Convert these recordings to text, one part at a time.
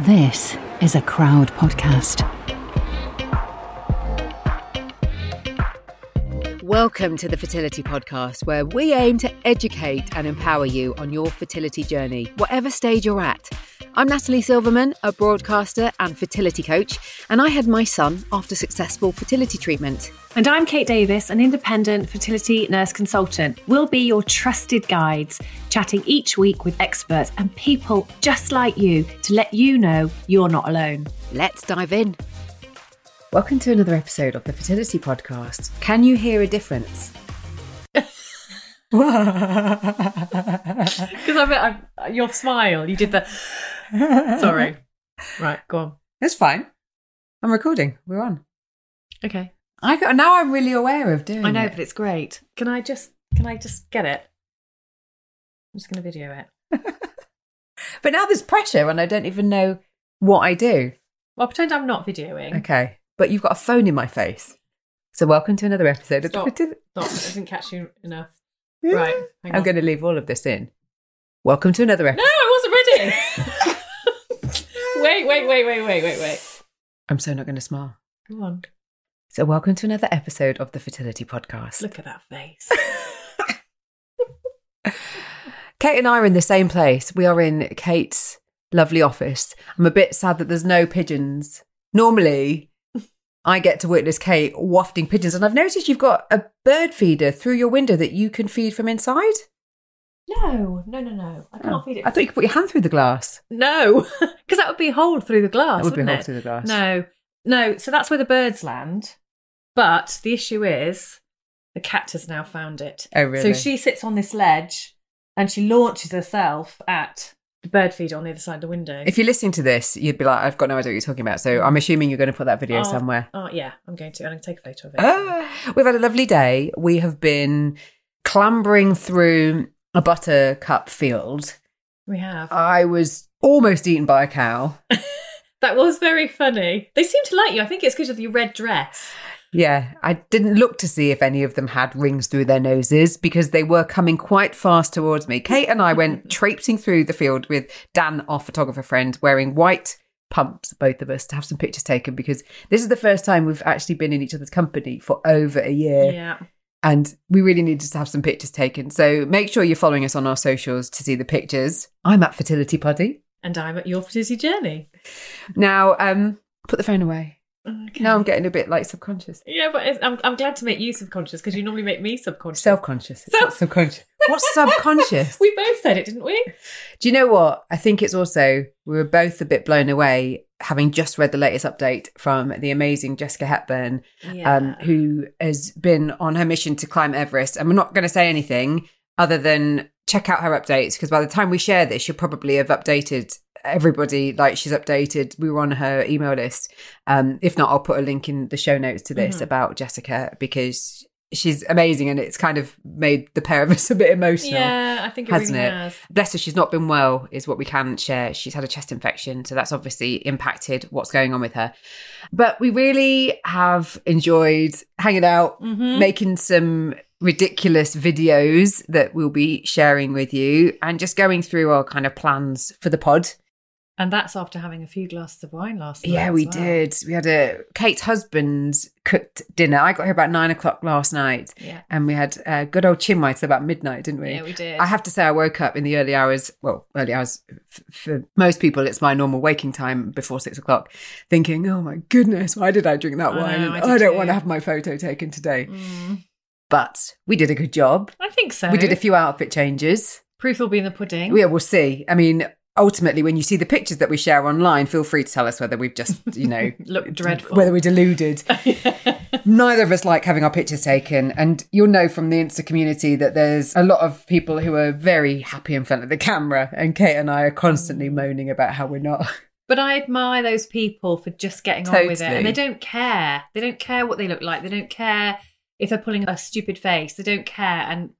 This is a crowd podcast. Welcome to the Fertility Podcast, where we aim to educate and empower you on your fertility journey, whatever stage you're at. I'm Natalie Silverman, a broadcaster and fertility coach, and I had my son after successful fertility treatment. And I'm Kate Davies, an independent fertility nurse consultant. We'll be your trusted guides, chatting each week with experts and people just like you to let you know you're not alone. Let's dive in. Welcome to another episode of the Fertility Podcast. Can you hear a difference? Because I, I, your smile, you did the. Sorry. Right, go on. It's fine. I'm recording. We're on. Okay. I got, now I'm really aware of doing I know, it. but it's great. Can I just? Can I just get it? I'm just going to video it. But now there's pressure and I don't even know what I do. Well, pretend I'm not videoing. Okay. But you've got a phone in my face. So welcome to another episode of the Stop. Stop. I didn't catch you enough. Right. I'm going to leave all of this in. Welcome to another episode. No. I wasn't ready. Wait, wait, wait, wait, wait, wait, wait. I'm so not going to smile. Come on. So welcome to another episode of the Fertility Podcast. Look at that face. Kate and I are in the same place. We are in Kate's lovely office. I'm a bit sad that there's no pigeons. Normally, I get to witness Kate wafting pigeons, and I've noticed you've got a bird feeder through your window that you can feed from inside. No, no, no, no. I can't Oh, feed it. I thought you could put your hand through the glass. No, because that would be a hole through the glass. That would be a hole it? through the glass. No, no. So that's where the birds land. But the issue is the cat has now found it. Oh, really? So she sits on this ledge and she launches herself at the bird feeder on the other side of the window. If you're listening to this, you'd be like, I've got no idea what you're talking about. So I'm assuming you're going to put that video Oh, somewhere. Oh yeah, I'm going to. I'm going to take a photo of it. Ah, we've had a lovely day. We have been clambering through a buttercup field. we have. I was almost eaten by a cow. that was very funny. They seem to like you. I think it's because of your red dress. Yeah, I didn't look to see if any of them had rings through their noses because they were coming quite fast towards me. Kate and I went traipsing through the field with Dan, our photographer friend, wearing white pumps, both of us, to have some pictures taken because this is the first time we've actually been in each other's company for over a year. Yeah. And we really needed to have some pictures taken. So make sure you're following us on our socials to see the pictures. I'm at Fertility Poddy. And I'm at your fertility journey. Now, um, put the phone away. Okay. Now I'm getting a bit like subconscious. Yeah, but I'm, I'm glad to make you subconscious because you normally make me subconscious. Self-conscious. It's not Self- subconscious. What's subconscious? we both said it, didn't we? Do you know what? I think it's also we were both a bit blown away having just read the latest update from the amazing Jessica Hepburn, um, who has been on her mission to climb Everest. And we're not going to say anything other than check out her updates because by the time we share this, she'll probably have updated everybody like she's updated. We were on her email list. Um, if not, I'll put a link in the show notes to this Mhm. about Jessica because she's amazing and it's kind of made the pair of us a bit emotional yeah, I think it hasn't really it? has. bless her, she's not been well, is what we can share. She's had a chest infection, so that's obviously impacted what's going on with her. But we really have enjoyed hanging out, Mhm. making some ridiculous videos that we'll be sharing with you, and just going through our kind of plans for the pod. And that's after having a few glasses of wine last night. Yeah, we well. did. We had a Kate's husband cooked dinner. I got here about nine o'clock last night, Yeah. and we had a good old chinwai till about midnight, didn't we? Yeah, we did. I have to say, I woke up in the early hours. Well, early hours f- for most people, it's my normal waking time before six o'clock, thinking, "Oh my goodness, why did I drink that I wine? know, I I, don't too. want to have my photo taken today." Mm, But we did a good job. I think so. We did a few outfit changes. Proof will be in the pudding. Yeah, we'll see. I mean, ultimately, when you see the pictures that we share online, feel free to tell us whether we've just, you know, Look dreadful. whether we're deluded. Neither of us like having our pictures taken, and you'll know from the Insta community that there's a lot of people who are very happy in front of the camera, and Kate and I are constantly mm. moaning about how we're not. But I admire those people for just getting on with it. And they don't care. They don't care what they look like. They don't care if they're pulling a stupid face. They don't care. And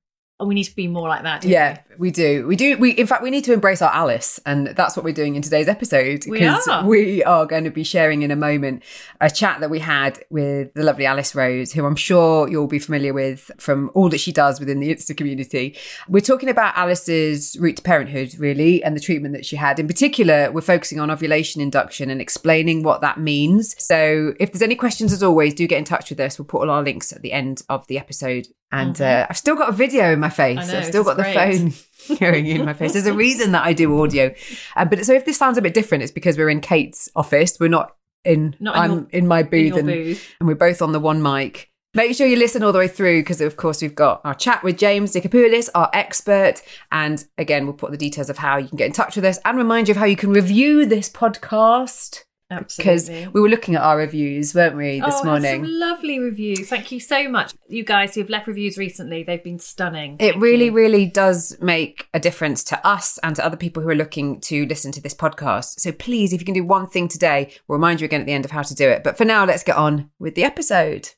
we need to be more like that. yeah, we? we? do. We do. We in fact we need to embrace our Alice, and that's what we're doing in today's episode. We are. We are going to be sharing in a moment a chat that we had with the lovely Alice Rose, who I'm sure you'll be familiar with from all that she does within the Insta community. We're talking about Alice's route to parenthood, really, and the treatment that she had. In particular, we're focusing on ovulation induction and explaining what that means. So, if there's any questions, as always, do get in touch with us. We'll put all our links at the end of the episode and mm-hmm. uh, I've still got a video in my face. Know, I've still got the phone going in my face. There's a reason that I do audio. Uh, but so if this sounds a bit different, it's because we're in Kate's office. We're not in, not in I'm your, in my booth, in and, booth. and, we're both on the one mic. Make sure you listen all the way through because, of course, we've got our chat with James Dickopoulos, our expert. And again, we'll put the details of how you can get in touch with us and remind you of how you can review this podcast. Absolutely. Because we were looking at our reviews, weren't we, this oh, morning? Some lovely reviews. Thank you so much. You guys who've left reviews recently, they've been stunning. It really, you. really does make a difference to us and to other people who are looking to listen to this podcast. So please, if you can do one thing today, we'll remind you again at the end of how to do it. But for now, let's get on with the episode.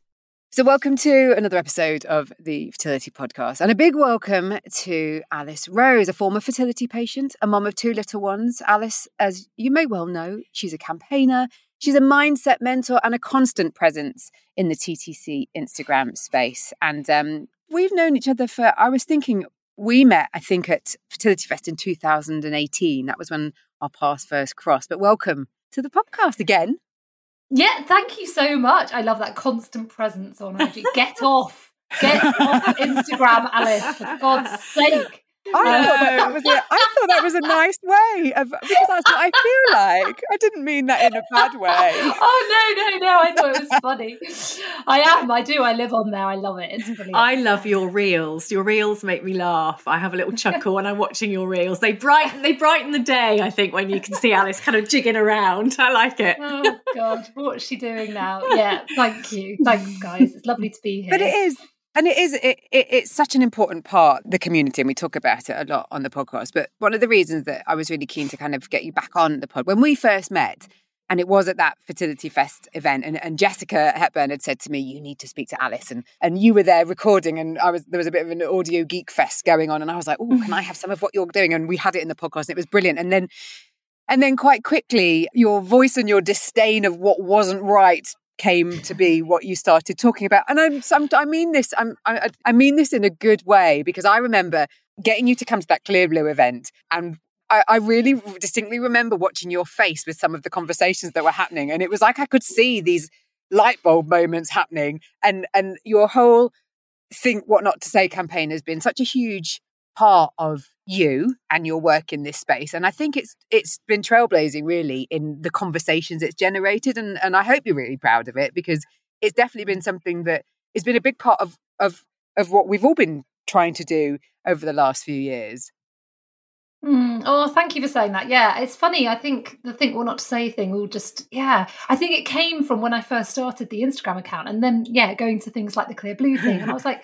So, welcome to another episode of the Fertility Podcast, and a big welcome to Alice Rose, a former fertility patient, a mom of two little ones. Alice, as you may well know, she's a campaigner, she's a mindset mentor, and a constant presence in the TTC Instagram space. And um, we've known each other for, I was thinking, we met, I think, at Fertility Fest in 2018. That was when our paths first crossed. But welcome to the podcast again. Yeah, thank you so much. I love that constant presence on IG. Get off. Get off Instagram, Alice, for God's sake. I thought that, that was a, I thought that was a nice way of because that's what I feel like. I didn't mean that in a bad way. Oh no, no, no! I thought it was funny. I am. I do. I live on there. I love it. It's brilliant. I love your reels. Your reels make me laugh. I have a little chuckle when I'm watching your reels. They brighten. They brighten the day. I think when you can see Alice kind of jigging around. I like it. Oh God, what's she doing now? Yeah. Thank you. Thanks, guys. It's lovely to be here. But it is and it is it, it, it's such an important part the community and we talk about it a lot on the podcast but one of the reasons that i was really keen to kind of get you back on the pod when we first met and it was at that fertility fest event and, and jessica hepburn had said to me you need to speak to alice and and you were there recording and i was there was a bit of an audio geek fest going on and i was like oh can i mm-hmm. have some of what you're doing? And we had it in the podcast and it was brilliant. And then and then quite quickly your voice and your disdain of what wasn't right came to be what you started talking about. And I'm, I'm i mean this, I'm, I, I mean this in a good way because I remember getting you to come to that Clearblue event and I, I, really distinctly remember watching your face with some of the conversations that were happening. And it was like I could see these light bulb moments happening and, and your whole think what not to say campaign has been such a huge part of you and your work in this space and i think it's it's been trailblazing really in the conversations it's generated and and i hope you're really proud of it because it's definitely been something that has been a big part of of of what we've all been trying to do over the last few years Mm, oh, thank you for saying that. Yeah, it's funny. I think the think or not to say thing will just, yeah, I think it came from when I first started the Instagram account and then, yeah, going to things like the Clearblue thing. And I was like,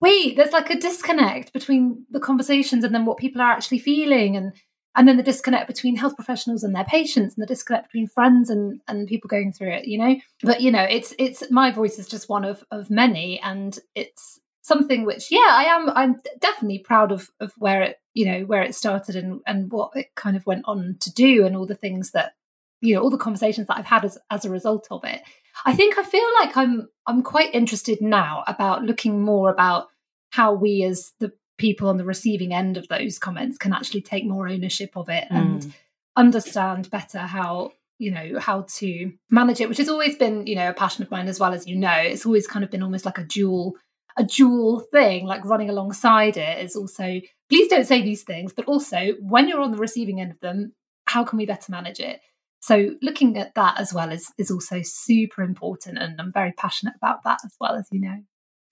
wait, there's like a disconnect between the conversations and then what people are actually feeling and and then the disconnect between health professionals and their patients and the disconnect between friends and and people going through it you know? But you know it's it's my voice is just one of of many and it's something which yeah i am i'm definitely proud of of where it you know where it started and and what it kind of went on to do and all the things that you know all the conversations that i've had as as a result of it. I think I feel like I'm I'm quite interested now about looking more about how we as the people on the receiving end of those comments can actually take more ownership of it mm. and understand better how you know how to manage it which has always been you know a passion of mine as well as you know it's always kind of been almost like a dual a dual thing like running alongside it is also please don't say these things but also when you're on the receiving end of them how can we better manage it so looking at that as well is is also super important, and I'm very passionate about that as well as you know.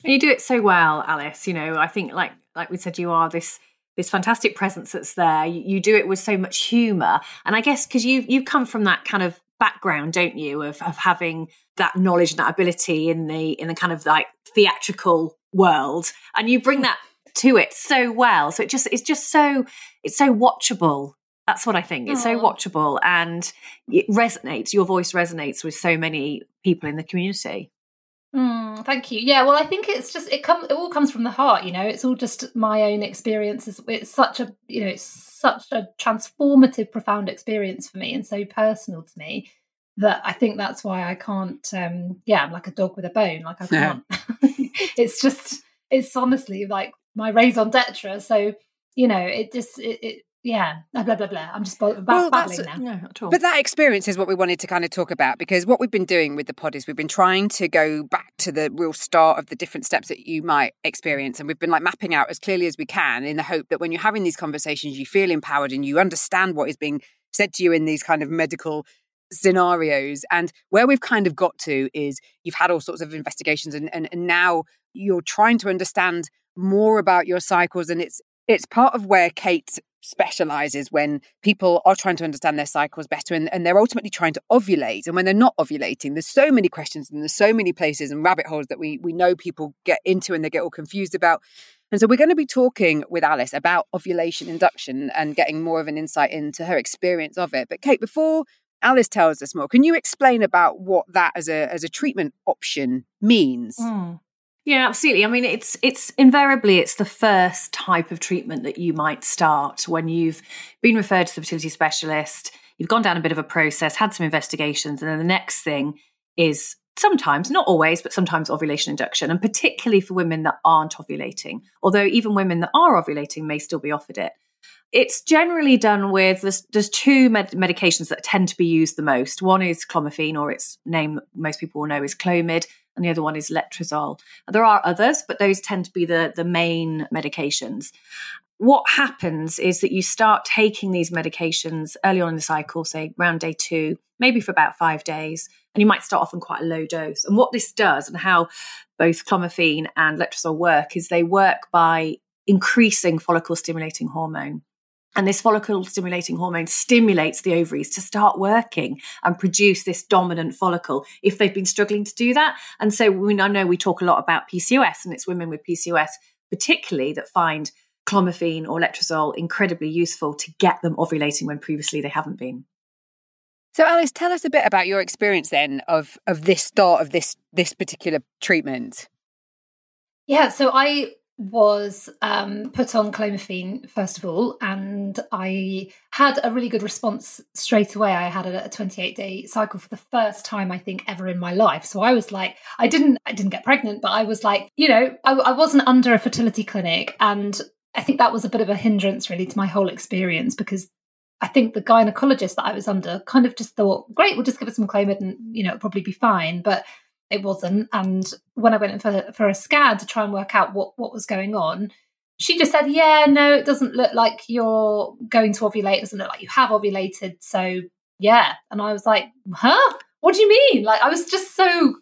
And you do it so well, Alice. You know, I think like like we said, you are this this fantastic presence that's there. You, you do it with so much humour, and I guess because you you come from that kind of background, don't you, of of having that knowledge and that ability in the in the kind of like theatrical world, and you bring that to it so well. So it just it's just so it's so watchable that's what I think. It's Aww. so watchable and it resonates. Your voice resonates with so many people in the community. Mm, thank you. Yeah, well, I think it's just it comes. It all comes from the heart. You know, it's all just my own experiences. It's such a you know, it's such a transformative, profound experience for me, and so personal to me that I think that's why I can't. um Yeah, I'm like a dog with a bone. Like I can't. it's just. It's honestly like my raison d'etre. So you know, it just it, it yeah, blah blah blah blah. I'm just about well, babbling now. No, at all. But that experience is what we wanted to kind of talk about because what we've been doing with the pod is we've been trying to go back to the real start of the different steps that you might experience, and we've been like mapping out as clearly as we can in the hope that when you're having these conversations, you feel empowered and you understand what is being said to you in these kind of medical scenarios. And where we've kind of got to is you've had all sorts of investigations, and, and, and now you're trying to understand more about your cycles, and it's it's part of where Kate specializes when people are trying to understand their cycles better and, and, they're ultimately trying to ovulate. And when they're not ovulating, there's so many questions and there's so many places and rabbit holes that we, we know people get into and they get all confused about. And so we're going to be talking with Alice about ovulation induction and getting more of an insight into her experience of it. But Kate, before Alice tells us more, can you explain about what that as a as a treatment option means? Mm. Yeah, absolutely. I mean, it's it's invariably it's the first type of treatment that you might start when you've been referred to the fertility specialist, you've gone down a bit of a process, had some investigations, and then the next thing is sometimes, not always, but sometimes ovulation induction, and particularly for women that aren't ovulating. Although even women that are ovulating may still be offered it. It's generally done with there's, there's two med- medications that tend to be used the most. One is clomiphene, or its name most people will know is Clomid, and the other one is letrozole. There are others, but those tend to be the, the main medications. What happens is that you start taking these medications early on in the cycle, say around day two, maybe for about five days, and you might start off on quite a low dose. And what this does, and how both clomiphene and letrozole work, is they work by increasing follicle stimulating hormone. And this follicle stimulating hormone stimulates the ovaries to start working and produce this dominant follicle if they've been struggling to do that. And so we, I know we talk a lot about PCOS, and it's women with PCOS particularly that find clomiphene or letrozole incredibly useful to get them ovulating when previously they haven't been. So Alice, tell us a bit about your experience then of of this start of this this particular treatment. Yeah, so I was um, put on clomiphene first of all, and I had a really good response straight away. I had a, a 28 day cycle for the first time I think ever in my life. So I was like, I didn't, I didn't get pregnant, but I was like, you know, I, I wasn't under a fertility clinic, and I think that was a bit of a hindrance really to my whole experience because I think the gynecologist that I was under kind of just thought, great, we'll just give it some Clomid and you know it'll probably be fine, but it wasn't. And when I went in for for a scan to try and work out what what was going on, she just said, "Yeah, no, it doesn't look like you're going to ovulate. It doesn't look like you have ovulated." So yeah, and I was like, "Huh? What do you mean?" Like I was just so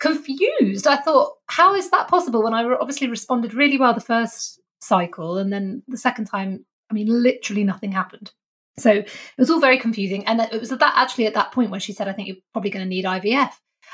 confused. I thought, "How is that possible?" When I obviously responded really well the first cycle, and then the second time, I mean, literally nothing happened. So it was all very confusing. And it was at that actually at that point where she said, I think you're probably going to need IVF.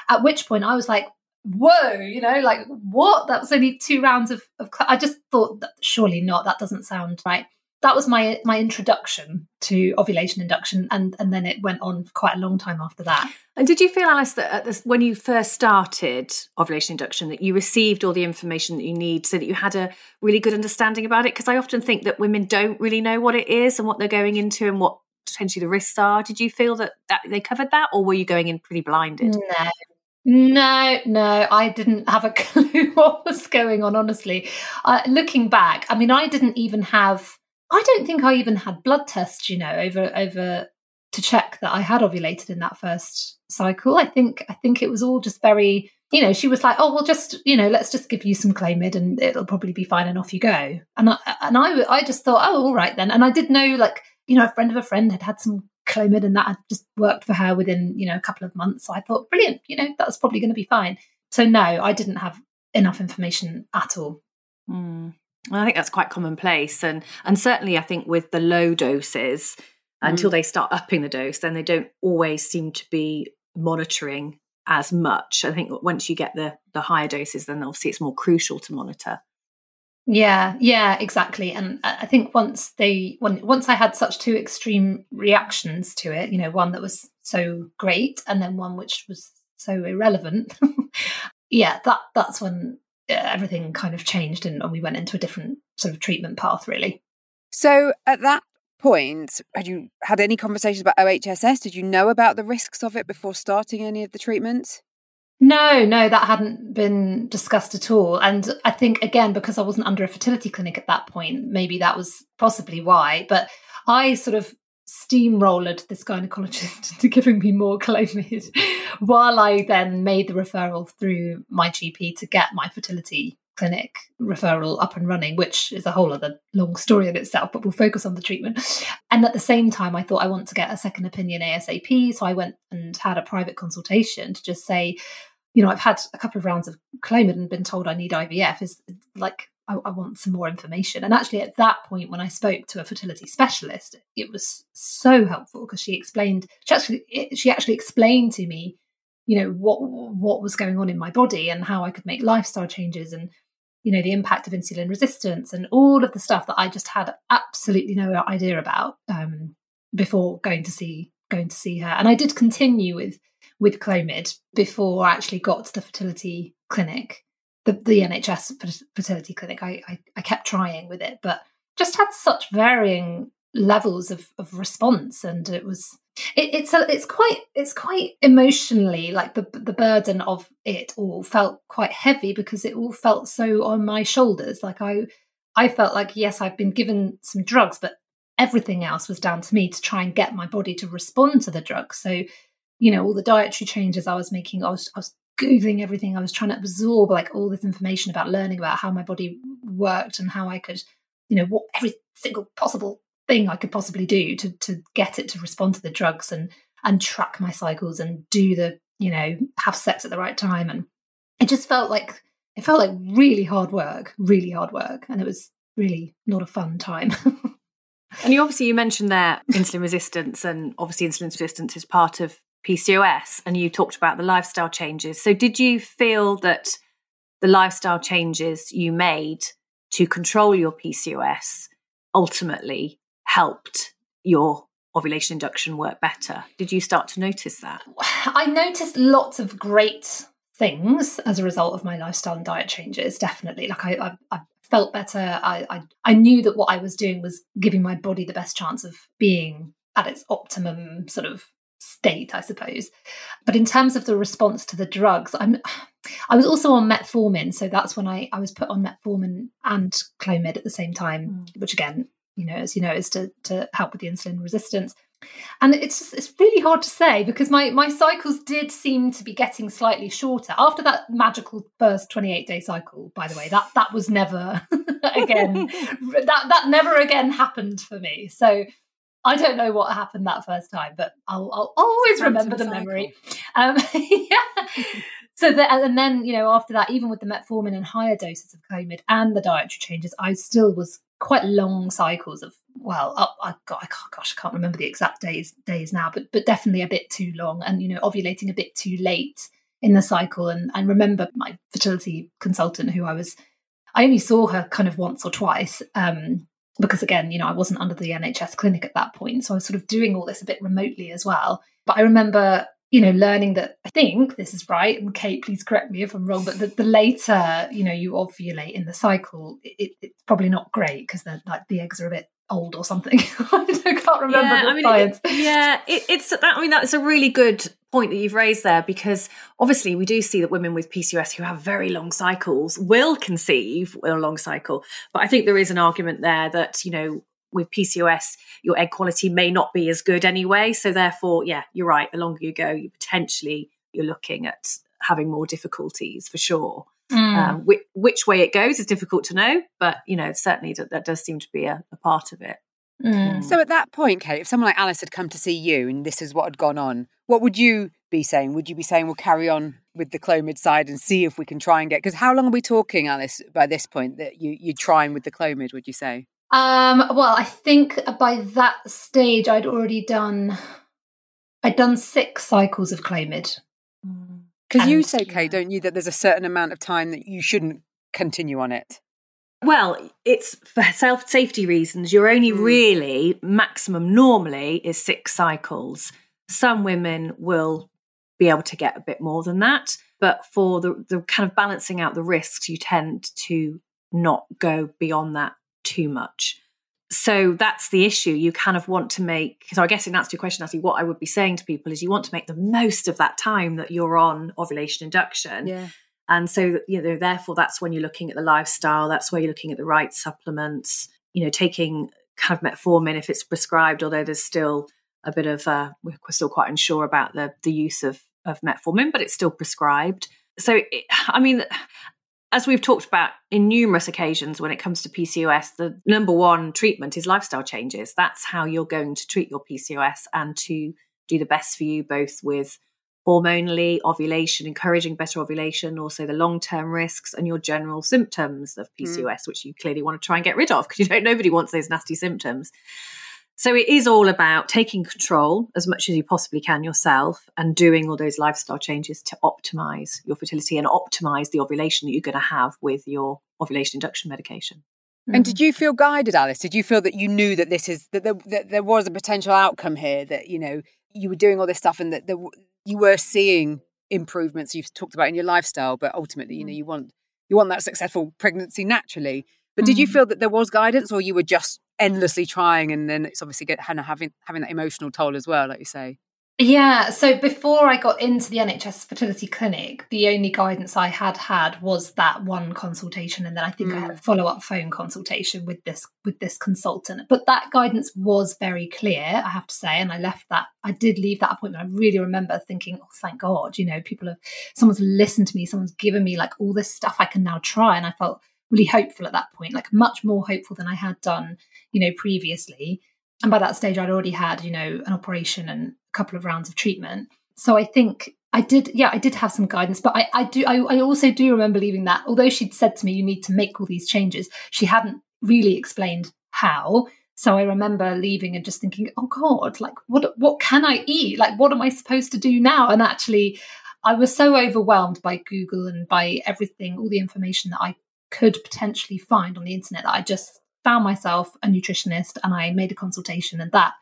At which point I was like, whoa, you know, like what? That was only two rounds of, of cl- I just thought that surely not. That doesn't sound right. That was my my introduction to ovulation induction, and and then it went on for quite a long time after that. And did you feel, Alice, that this, when you first started ovulation induction, that you received all the information that you need, so that you had a really good understanding about it? Because I often think that women don't really know what it is and what they're going into and what potentially the risks are. Did you feel that, that they covered that, or were you going in pretty blinded? No, no, no, I didn't have a clue what was going on, honestly. Uh, looking back, I mean, I didn't even have, I don't think I even had blood tests, you know, over, over to check that I had ovulated in that first cycle. I think, I think it was all just very, you know, she was like, oh, well, just, you know, let's just give you some Clomid and it'll probably be fine and off you go. And I, and I, I just thought, oh, all right then. And I did know, like, you know, a friend of a friend had had some Clomid and that had just worked for her within, you know, a couple of months. So I thought, brilliant, you know, that's probably going to be fine. So no, I didn't have enough information at all. Mm. I think that's quite commonplace. And and certainly I think with the low doses, mm. until they start upping the dose, then they don't always seem to be monitoring as much. I think once you get the the higher doses, then obviously it's more crucial to monitor. Yeah, yeah, exactly. And I think once they when once I had such two extreme reactions to it, you know, one that was so great and then one which was so irrelevant. yeah, that that's when uh, everything kind of changed and, and we went into a different sort of treatment path, really. So at that point, had you had any conversations about OHSS? Did you know about the risks of it before starting any of the treatments? No, no, that hadn't been discussed at all. And I think, again, because I wasn't under a fertility clinic at that point, maybe that was possibly why. But I sort of steamrolled this gynecologist into giving me more Clomid while I then made the referral through my GP to get my fertility clinic referral up and running, which is a whole other long story in itself, but we'll focus on the treatment. And at the same time, I thought I want to get a second opinion ASAP. So I went and had a private consultation to just say, you know, I've had a couple of rounds of Clomid and been told I need IVF. Is like, I, I want some more information. And actually, at that point, when I spoke to a fertility specialist, it was so helpful because she explained, she actually, she actually explained to me you know what what was going on in my body and how I could make lifestyle changes and you know the impact of insulin resistance and all of the stuff that I just had absolutely no idea about um, before going to see going to see her. And I did continue with with Clomid before I actually got to the fertility clinic, the, the NHS fertility clinic. I, I, I kept trying with it, but just had such varying levels of, of response, and it was it, it's a, it's quite it's quite emotionally like the the burden of it all felt quite heavy because it all felt so on my shoulders. Like I I felt like yes, I've been given some drugs, but everything else was down to me to try and get my body to respond to the drugs. So you know all the dietary changes I was making, I was I was googling everything. I was trying to absorb like all this information about learning about how my body worked and how I could you know what every single possible thing I could possibly do to to get it to respond to the drugs and and track my cycles and do the you know have sex at the right time. And it just felt like it felt like really hard work really hard work. And it was really not a fun time. And you obviously you mentioned there insulin resistance and obviously insulin resistance is part of PCOS and you talked about the lifestyle changes. So did you feel that the lifestyle changes you made to control your PCOS ultimately helped your ovulation induction work better? Did you start to notice that? I noticed lots of great things as a result of my lifestyle and diet changes. Definitely, like I, I, I felt better. I, I, I knew that what I was doing was giving my body the best chance of being at its optimum sort of state, I suppose. But in terms of the response to the drugs, I'm I was also on metformin, so that's when I, I was put on metformin and Clomid at the same time, mm. which again you know, as you know, is to to help with the insulin resistance. And it's just, it's really hard to say because my my cycles did seem to be getting slightly shorter after that magical first 28 day cycle. By the way, that that was never again that that never again happened for me. So I don't know what happened that first time, but I'll, I'll always remember the cycle. memory. Um, yeah. So that, and then you know after that, even with the metformin and higher doses of Clomid and the dietary changes, I still was quite long cycles of well I, got, I gosh I can't remember the exact days days now but but definitely a bit too long and you know ovulating a bit too late in the cycle. And and remember my fertility consultant who I was I only saw her kind of once or twice um, because again you know I wasn't under the NHS clinic at that point. So I was sort of doing all this a bit remotely as well. But I remember you know, learning that I think this is right, and Kate, please correct me if I'm wrong, but the, the later, you know, you ovulate in the cycle, it, it's probably not great because the like the eggs are a bit old or something. I can't remember yeah, I mean, it, yeah, it, it's that. I mean, that's a really good point that you've raised there because obviously we do see that women with PCOS who have very long cycles will conceive a long cycle, but I think there is an argument there that you know with PCOS, your egg quality may not be as good anyway. So therefore, yeah, you're right. The longer you go, you potentially you're looking at having more difficulties for sure. Mm. Um, which, which, way it goes is difficult to know, but you know certainly that, that does seem to be a, a part of it. Mm. So at that point, Kate, if someone like Alice had come to see you and this is what had gone on, what would you be saying? Would you be saying we'll carry on with the Clomid side and see if we can try and get? Because how long are we talking, Alice? By this point, that you you're trying with the Clomid? Would you say? Um, well, I think by that stage I'd already done I'd done six cycles of Clomid. Because you say, Kay, don't you, that there's a certain amount of time that you shouldn't continue on it? Well, it's for self safety reasons. You're only mm. really maximum normally is six cycles. Some women will be able to get a bit more than that. But for the, the kind of balancing out the risks, you tend to not go beyond that too much. So that's the issue. You kind of want to make, so I guess in answer to your question, Natalie, what I would be saying to people is you want to make the most of that time that you're on ovulation induction. Yeah. And so, you know, therefore, that's when you're looking at the lifestyle, that's where you're looking at the right supplements, you know, taking kind of metformin if it's prescribed, although there's still a bit of, uh, we're still quite unsure about the, the use of, of metformin, but it's still prescribed. So, it, I mean, as we've talked about in numerous occasions when it comes to PCOS, the number one treatment is lifestyle changes. That's how you're going to treat your PCOS and to do the best for you, both with hormonally, ovulation, encouraging better ovulation, also the long term risks and your general symptoms of PCOS, mm. which you clearly want to try and get rid of because you don't, nobody wants those nasty symptoms. So it is all about taking control as much as you possibly can yourself and doing all those lifestyle changes to optimize your fertility and optimize the ovulation that you're going to have with your ovulation induction medication. And did you feel guided, Alice? Did you feel that you knew that this is that there, that there was a potential outcome here? That you know you were doing all this stuff and that there, you were seeing improvements you've talked about in your lifestyle, but ultimately, you know, mm. you want you want that successful pregnancy naturally. But did you mm. feel that there was guidance, or you were just endlessly trying, and then it's obviously get, kind of having having that emotional toll as well, like you say? Yeah, so before I got into the NHS fertility clinic, the only guidance I had had was that one consultation, and then I think mm. I had a mm. follow up phone consultation with this with this consultant. But that guidance was very clear, I have to say, and I left that. I did leave that appointment. I really remember thinking, "Oh, thank God!" You know, people have someone's listened to me, someone's given me like all this stuff I can now try, and I felt really hopeful at that point, like much more hopeful than I had done, you know, previously. And by that stage, I'd already had, you know, an operation and a couple of rounds of treatment. So I think I did, yeah, I did have some guidance, but I, I do, I, I also do remember leaving that. Although she'd said to me, you need to make all these changes, she hadn't really explained how. So I remember leaving and just thinking, oh God, like what what can I eat? Like what am I supposed to do now? And actually I was so overwhelmed by Google and by everything, all the information that I could potentially find on the internet that I just found myself a nutritionist and I made a consultation, and that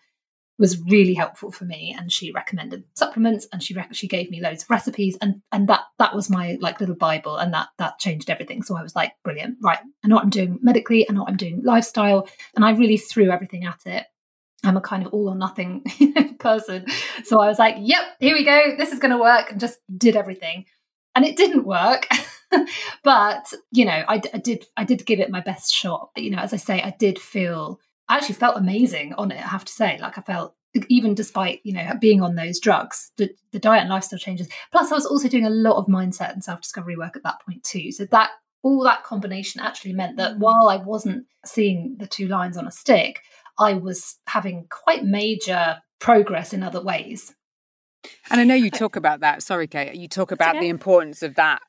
was really helpful for me. And she recommended supplements, and she rec- she gave me loads of recipes, and and that that was my like little bible, and that that changed everything. So I was like, brilliant, right? I know what I'm doing medically, I know what I'm doing lifestyle, and I really threw everything at it. I'm a kind of all or nothing person, so I was like, yep, here we go, this is going to work, and just did everything, and it didn't work. but you know, I, I, did I did give it my best shot. You know, as I say, I did feel I actually felt amazing on it. I have to say, like I felt even despite you know being on those drugs, the, the diet and lifestyle changes. Plus, I was also doing a lot of mindset and self discovery work at that point too. So that all that combination actually meant that mm. while I wasn't seeing the two lines on a stick, I was having quite major progress in other ways. And I know you talk about that. Sorry, Kate. You talk about okay. the importance of that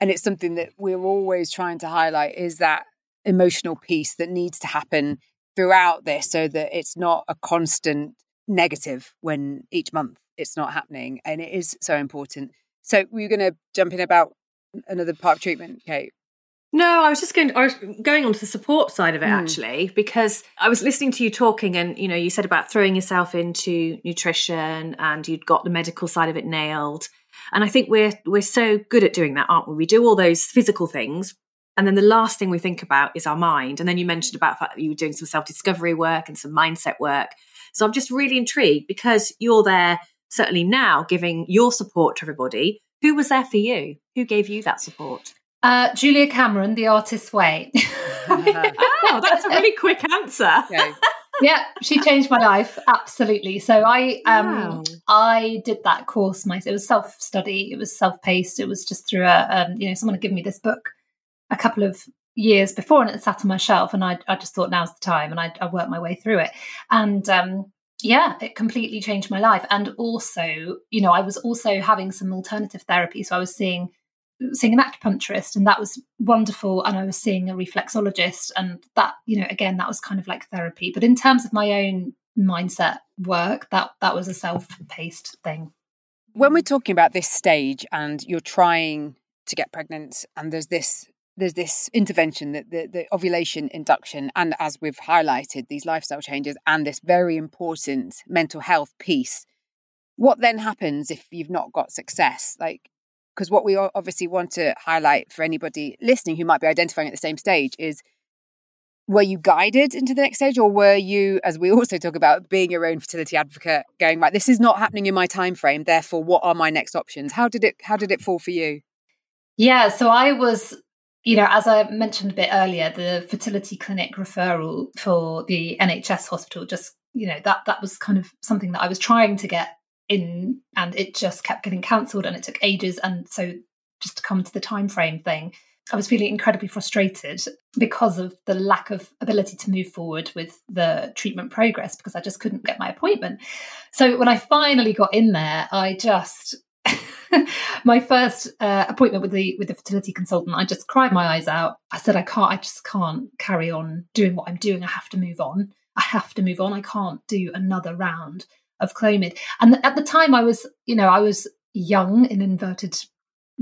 and it's something that we're always trying to highlight is that emotional piece that needs to happen throughout this so that it's not a constant negative when each month it's not happening and it is so important so we're going to jump in about another part of treatment kate no, I was just going. To, I was going on to the support side of it mm. actually, because I was listening to you talking, and you know, you said about throwing yourself into nutrition, and you'd got the medical side of it nailed. And I think we're we're so good at doing that, aren't we? We do all those physical things, and then the last thing we think about is our mind. And then you mentioned about the fact that you were doing some self discovery work and some mindset work. So I'm just really intrigued because you're there certainly now giving your support to everybody. Who was there for you? Who gave you that support? Uh, Julia Cameron, The Artist's Way. oh, that's a really quick answer. Okay yeah, she changed my life absolutely. So I um wow. I did that course myself. It was self study. It was self paced. It was just through a um, you know someone had given me this book a couple of years before and it sat on my shelf and I I just thought now's the time and I, I worked my way through it and um yeah it completely changed my life and also you know I was also having some alternative therapy so I was seeing seeing an acupuncturist and that was wonderful and i was seeing a reflexologist and that you know again that was kind of like therapy but in terms of my own mindset work that that was a self-paced thing when we're talking about this stage and you're trying to get pregnant and there's this there's this intervention that the, the ovulation induction and as we've highlighted these lifestyle changes and this very important mental health piece what then happens if you've not got success? Like, because what we obviously want to highlight for anybody listening who might be identifying at the same stage is were you guided into the next stage or were you as we also talk about being your own fertility advocate going right this is not happening in my time frame therefore what are my next options? How did it how did it fall for you? Yeah so i was you know as i mentioned a bit earlier the fertility clinic referral for the nhs hospital just you know that that was kind of something that i was trying to get in and it just kept getting cancelled and it took ages and so just to come to the time frame thing I was feeling incredibly frustrated because of the lack of ability to move forward with the treatment progress because I just couldn't get my appointment. So when I finally got in there, I just my first uh, appointment with the with the fertility consultant, I just cried my eyes out. I said, I can't, I just can't carry on doing what I'm doing. I have to move on. I have to move on. I can't do another round of Clomid. And at the time, I was, you know, I was young in inverted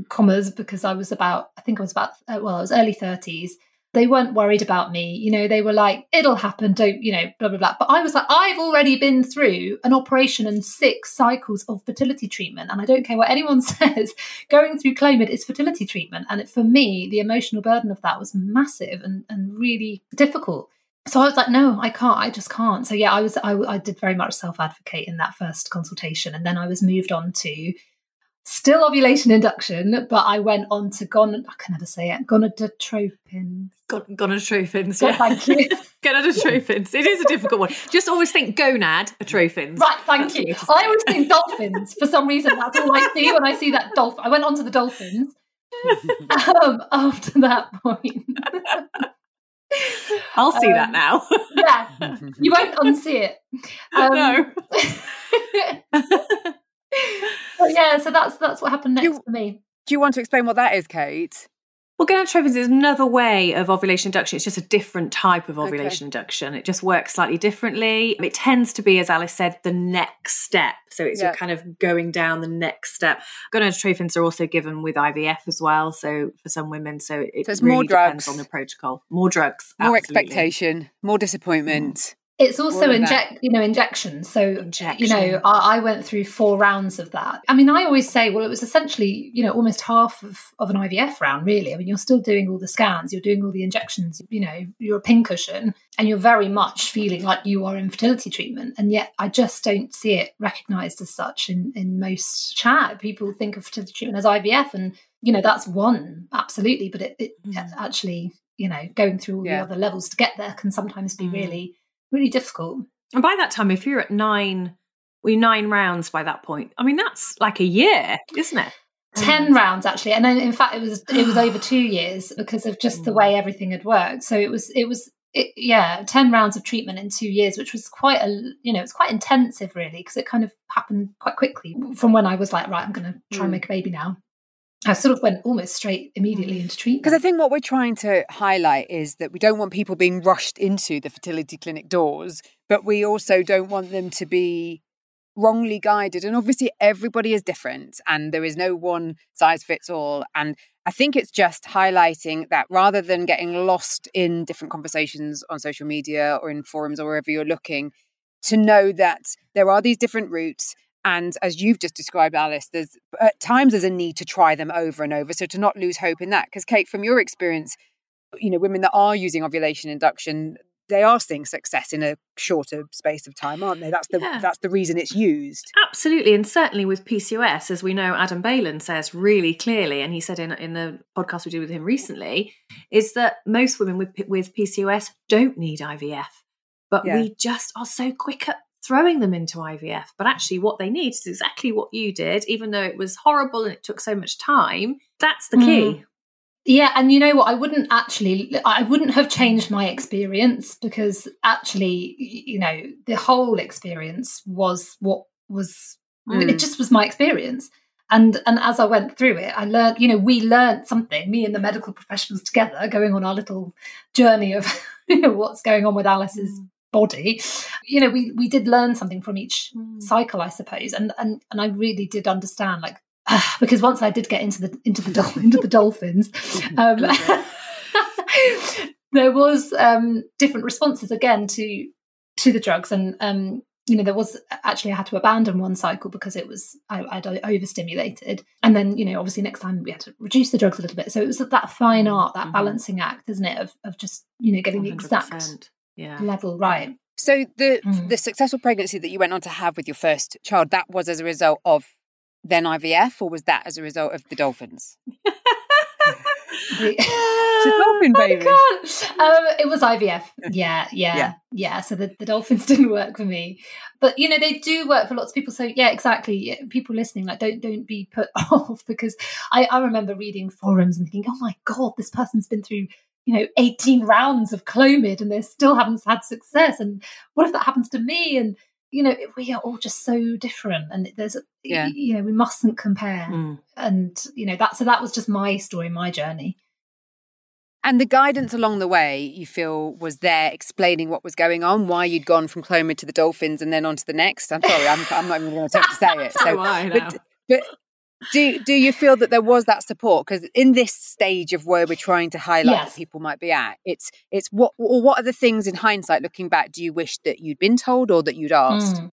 commas because I was about, I think I was about, uh, well, I was early 30s. They weren't worried about me. You know, they were like, it'll happen, don't, you know, blah, blah, blah. But I was like, I've already been through an operation and six cycles of fertility treatment. And I don't care what anyone says, going through Clomid is fertility treatment. And it, for me, the emotional burden of that was massive and, and really difficult. So I was like, no, I can't. I just can't. So yeah, I was, I, I did very much self advocate in that first consultation. And then I was moved on to still ovulation induction, but I went on to gon. I can never say it. Gonadotropins. Gon- gonadotropins. Yeah. thank you. gonadotropins. It is a difficult one. Just always think gonad atropins. Right. Thank you. I always think dolphins. For some reason, that's all I see when I see that dolphin. I went on to the dolphins. um, after that point. I'll see um, that now. yeah, you won't unsee it. Um, no. yeah, so that's that's what happened next you, for me. Do you want to explain what that is, Kate? Well, gonadotropins is another way of ovulation induction. It's just a different type of ovulation okay. induction. It just works slightly differently. It tends to be, as Alice said, the next step. So it's kind of going down the next step. Gonadotropins are also given with IVF as well. So for some women, so it so really more drugs. depends on the protocol. More drugs, more absolutely. expectation, more disappointment. Mm. It's also inject, you know, injections. So, Injection. you know, I, I, went through four rounds of that. I mean, I always say, well, it was essentially, you know, almost half of, of an IVF round, really. I mean, you're still doing all the scans, you're doing all the injections, you know, you're a pincushion, and you're very much feeling like you are in fertility treatment. And yet, I just don't see it recognized as such in, in most chat. People think of fertility treatment as IVF, and, you know, that's one, absolutely. But it, it mm. actually, you know, going through all yeah. the other levels to get there can sometimes be mm. really really difficult. And by that time, if you're at nine, we nine rounds by that point. I mean, that's like a year, isn't it? 10 rounds actually and then in fact it was it was over two years because of just the way everything had worked so it was it was it, yeah 10 rounds of treatment in two years which was quite a you know it's quite intensive really because it kind of happened quite quickly from when i was like right i'm going to try mm. and make a baby now I sort of went almost straight immediately mm. into treatment. Because I think what we're trying to highlight is that we don't want people being rushed into the fertility clinic doors, but we also don't want them to be wrongly guided. And obviously, everybody is different and there is no one size fits all. And I think it's just highlighting that rather than getting lost in different conversations on social media or in forums or wherever you're looking, to know that there are these different routes and as you've just described, Alice, there's at times there's a need to try them over and over. So to not lose hope in that, because Kate, from your experience, you know, women that are using ovulation induction, they are seeing success in a shorter space of time, aren't they? That's the yeah. that's the reason it's used. Absolutely, and certainly with PCOS, as we know, Adam Balen says really clearly, and he said in in the podcast we did with him recently, is that most women with with PCOS don't need IVF, but yeah. we just are so quick at throwing them into IVF. But actually, what they need is exactly what you did, even though it was horrible and it took so much time. That's the key. Mm. Yeah, and you know what? I wouldn't actually, I wouldn't have changed my experience because actually, you know, the whole experience was what was, mm. it just was my experience. And and as I went through it, I learned, you know, we learned something, me and the medical professionals together, going on our little journey of you know, what's going on with Alice's mm body you know we we did learn something from each mm. cycle i suppose and and and i really did understand like uh, because once i did get into the into the dol- into the dolphins um, there was um different responses again to to the drugs and um you know, there was actually I had to abandon one cycle because it was I, I'd overstimulated, and then you know, obviously next time we had to reduce the drugs a little bit. So it was that fine mm, art, that mm-hmm. balancing act, isn't it, of of just you know getting 100%. the exact yeah. level right. So the mm. the successful pregnancy that you went on to have with your first child, that was as a result of then IVF, or was that as a result of the dolphins? the, dolphin baby. Um, it was IVF. Yeah, yeah, yeah, yeah. So the, the dolphins didn't work for me, but you know they do work for lots of people. So yeah, exactly. People listening, like don't don't be put off because I I remember reading forums and thinking, oh my god, this person's been through you know 18 rounds of clomid and they still haven't had success. And what if that happens to me? And you know we are all just so different and there's yeah. you know we mustn't compare. Mm. and you know that so that was just my story my journey. And the guidance along the way you feel was there explaining what was going on why you'd gone from clomid to the dolphins and then on to the next? I'm sorry i'm, I'm not even going to attempt to say it. So, but, but do do you feel that there was that support because in this stage of where we're trying to highlight yes. that people might be at it's it's what or what are the things in hindsight looking back do you wish that you'd been told or that you'd asked mm.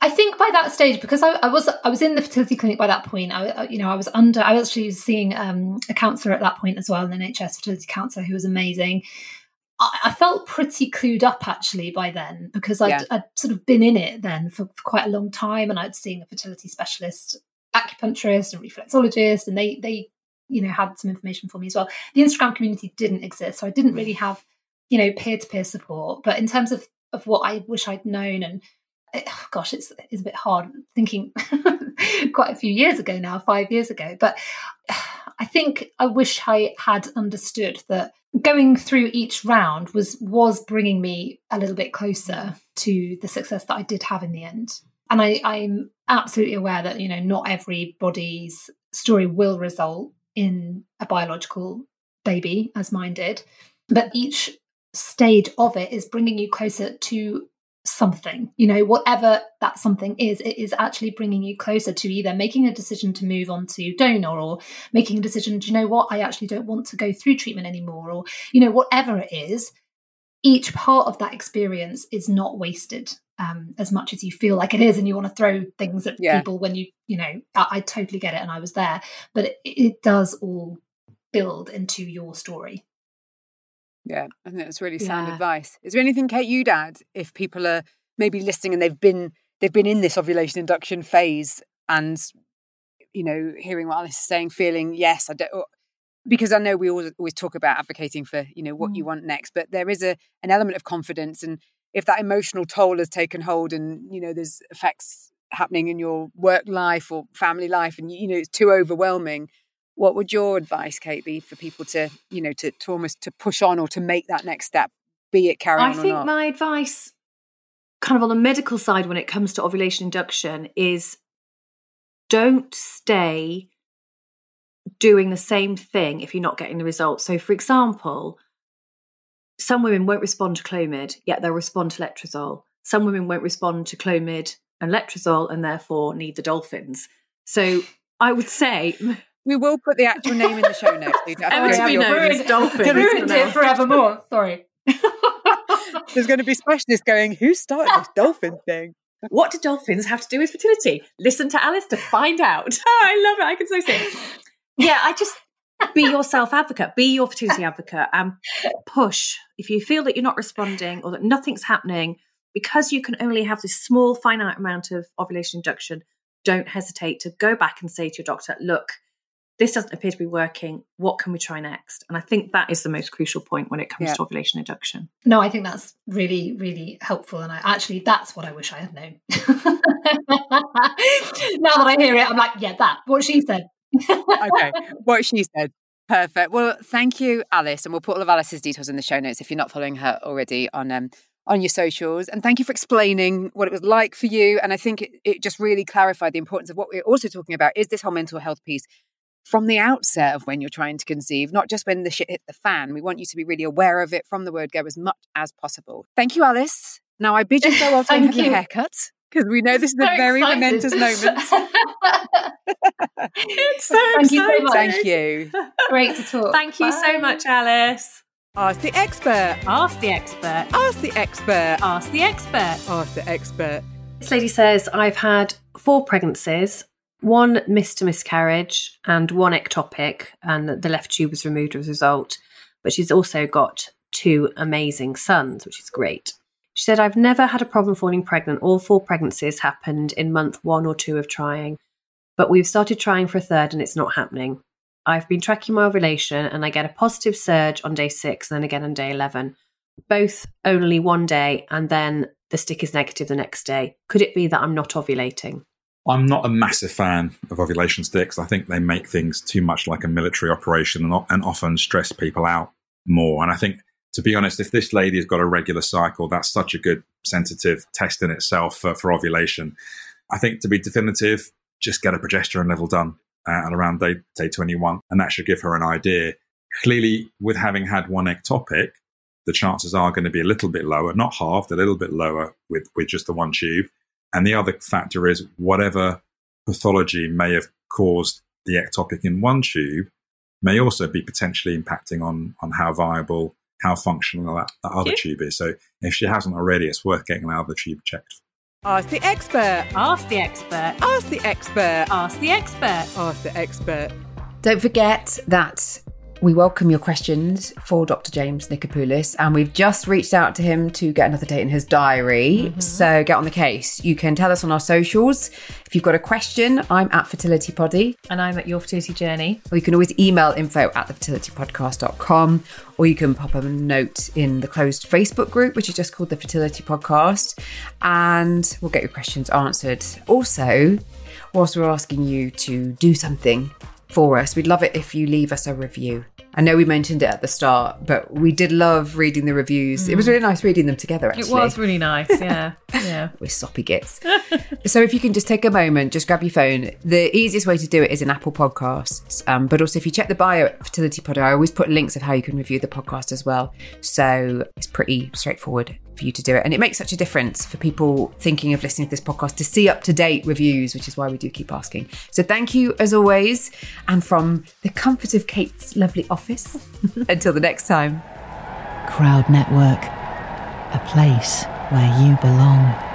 I think by that stage, because I, I, was I was in the fertility clinic by that point. I, you know, I was under. I was actually seeing um, a counsellor at that point as well, an NHS fertility counsellor who was amazing. I, I, felt pretty clued up actually by then because I'd, yeah. I'd, sort of been in it then for, for, quite a long time, and I'd seen a fertility specialist acupuncturist and reflexologist, and they they you know had some information for me as well. The Instagram community didn't exist, so I didn't really have you know peer to peer support. But in terms of of what I wish I'd known, and it, oh gosh, it's it's a bit hard thinking quite a few years ago now, five years ago. But I think I wish I had understood that going through each round was was bringing me a little bit closer to the success that I did have in the end and I, I'm absolutely aware that you know not everybody's story will result in a biological baby as mine did, but each stage of it is bringing you closer to something. You know whatever that something is it is actually bringing you closer to either making a decision to move on to donor or making a decision do you know what? I actually don't want to go through treatment anymore or you know whatever it is each part of that experience is not wasted um, as much as you feel like it is and you want to throw things at yeah. people when you you know I, I, totally get it and i was there but it, it does all build into your story yeah i think that's really sound yeah. advice is there anything kate you'd add if people are maybe listening and they've been they've been in this ovulation induction phase and you know hearing what alice is saying feeling yes i don't because I know we always, always talk about advocating for you know what mm. you want next, but there is a an element of confidence and if that emotional toll has taken hold and you know there's effects happening in your work life or family life and you know it's too overwhelming what would your advice kate be for people to you know to, to almost to push on or to make that next step be it carry I on i think my advice kind of on the medical side when it comes to ovulation induction is don't stay doing the same thing if you're not getting the results so for example some women won't respond to Clomid, yet they'll respond to letrozole. Some women won't respond to Clomid and letrozole and therefore need the dolphins. So I would say we will put the actual name in the show notes. Emma to be known as dolphins. Ruined it forevermore. Sorry. There's going to be specialists going, who started this dolphin thing? What do dolphins have to do with fertility? Listen to Alice to find out. Oh, I love it. I can so see it. Yeah, I just be your self advocate, be your fertility advocate, and push. If you feel that you're not responding or that nothing's happening, because you can only have this small, finite amount of ovulation induction, don't hesitate to go back and say to your doctor, look, this doesn't appear to be working. What can we try next? And I think that is the most crucial point when it comes yeah. to ovulation induction. No, I think that's really, really helpful. And I actually, that's what I wish I had known. now that I hear it, I'm like, yeah, that, what she said, okay, what she said. Perfect. Well, thank you, Alice, and we'll put all of Alice's details in the show notes if you're not following her already on um, on your socials. And thank you for explaining what it was like for you. And I think it, it just really clarified the importance of what we're also talking about is this whole mental health piece from the outset of when you're trying to conceive, not just when the shit hit the fan. We want you to be really aware of it from the word go as much as possible. Thank you, Alice. Now I bid you farewell and have your haircut because we know this is so a very excited. momentous moment. it's so Thank exciting. you so much. Thank you. Great to talk. Thank you Bye. so much, Alice. Ask the expert. Ask the expert. Ask the expert. Ask the expert. Ask the expert. This lady says, I've had four pregnancies, one missed a miscarriage, and one ectopic, and the left tube was removed as a result. But she's also got two amazing sons, which is great. She said, I've never had a problem falling pregnant. All four pregnancies happened in month one or two of trying, but we've started trying for a third and it's not happening. I've been tracking my ovulation and I get a positive surge on day six and then again on day 11, both only one day and then the stick is negative the next day. Could it be that I'm not ovulating? I'm not a massive fan of ovulation sticks. I think they make things too much like a military operation and, and often stress people out more. And I think to be honest, if this lady has got a regular cycle, that's such a good sensitive test in itself for, for ovulation. I think to be definitive, just get a progesterone level done uh, at around day, day 21, and that should give her an idea. Clearly, with having had one ectopic, the chances are going to be a little bit lower, not halved, a little bit lower with, with just the one tube. And the other factor is whatever pathology may have caused the ectopic in one tube may also be potentially impacting on, on how viable how functional that, that other tube is. So if she hasn't already, it's worth getting the other tube checked. Ask the expert. Ask the expert. Ask the expert. Ask the expert. Ask the expert. Don't forget that we welcome your questions for Dr. James Nicopoullos, and we've just reached out to him to get another date in his diary. Mm-hmm. So get on the case. You can tell us on our socials. If you've got a question, I'm at Fertility Poddy. And I'm at Your Fertility Journey. Or you can always email info at thefertilitypodcast.com, or you can pop a note in the closed Facebook group, which is just called the Fertility Podcast, and we'll get your questions answered. Also, whilst we're asking you to do something for us. We'd love it if you leave us a review. I know we mentioned it at the start, but we did love reading the reviews. Mm. It was mm. really nice reading them together, actually. It was really nice, yeah. yeah. We're soppy gits. so if you can just take a moment, just grab your phone. The easiest way to do it is in Apple Podcasts. Um, but also if you check the bio at Fertility Pod, I always put links of how you can review the podcast as well. So it's pretty straightforward for you to do it. And it makes such a difference for people thinking of listening to this podcast to see up to date reviews, which is why we do keep asking. So thank you as always. And from the comfort of Kate's lovely office, until the next time. Crowd Network, a place where you belong.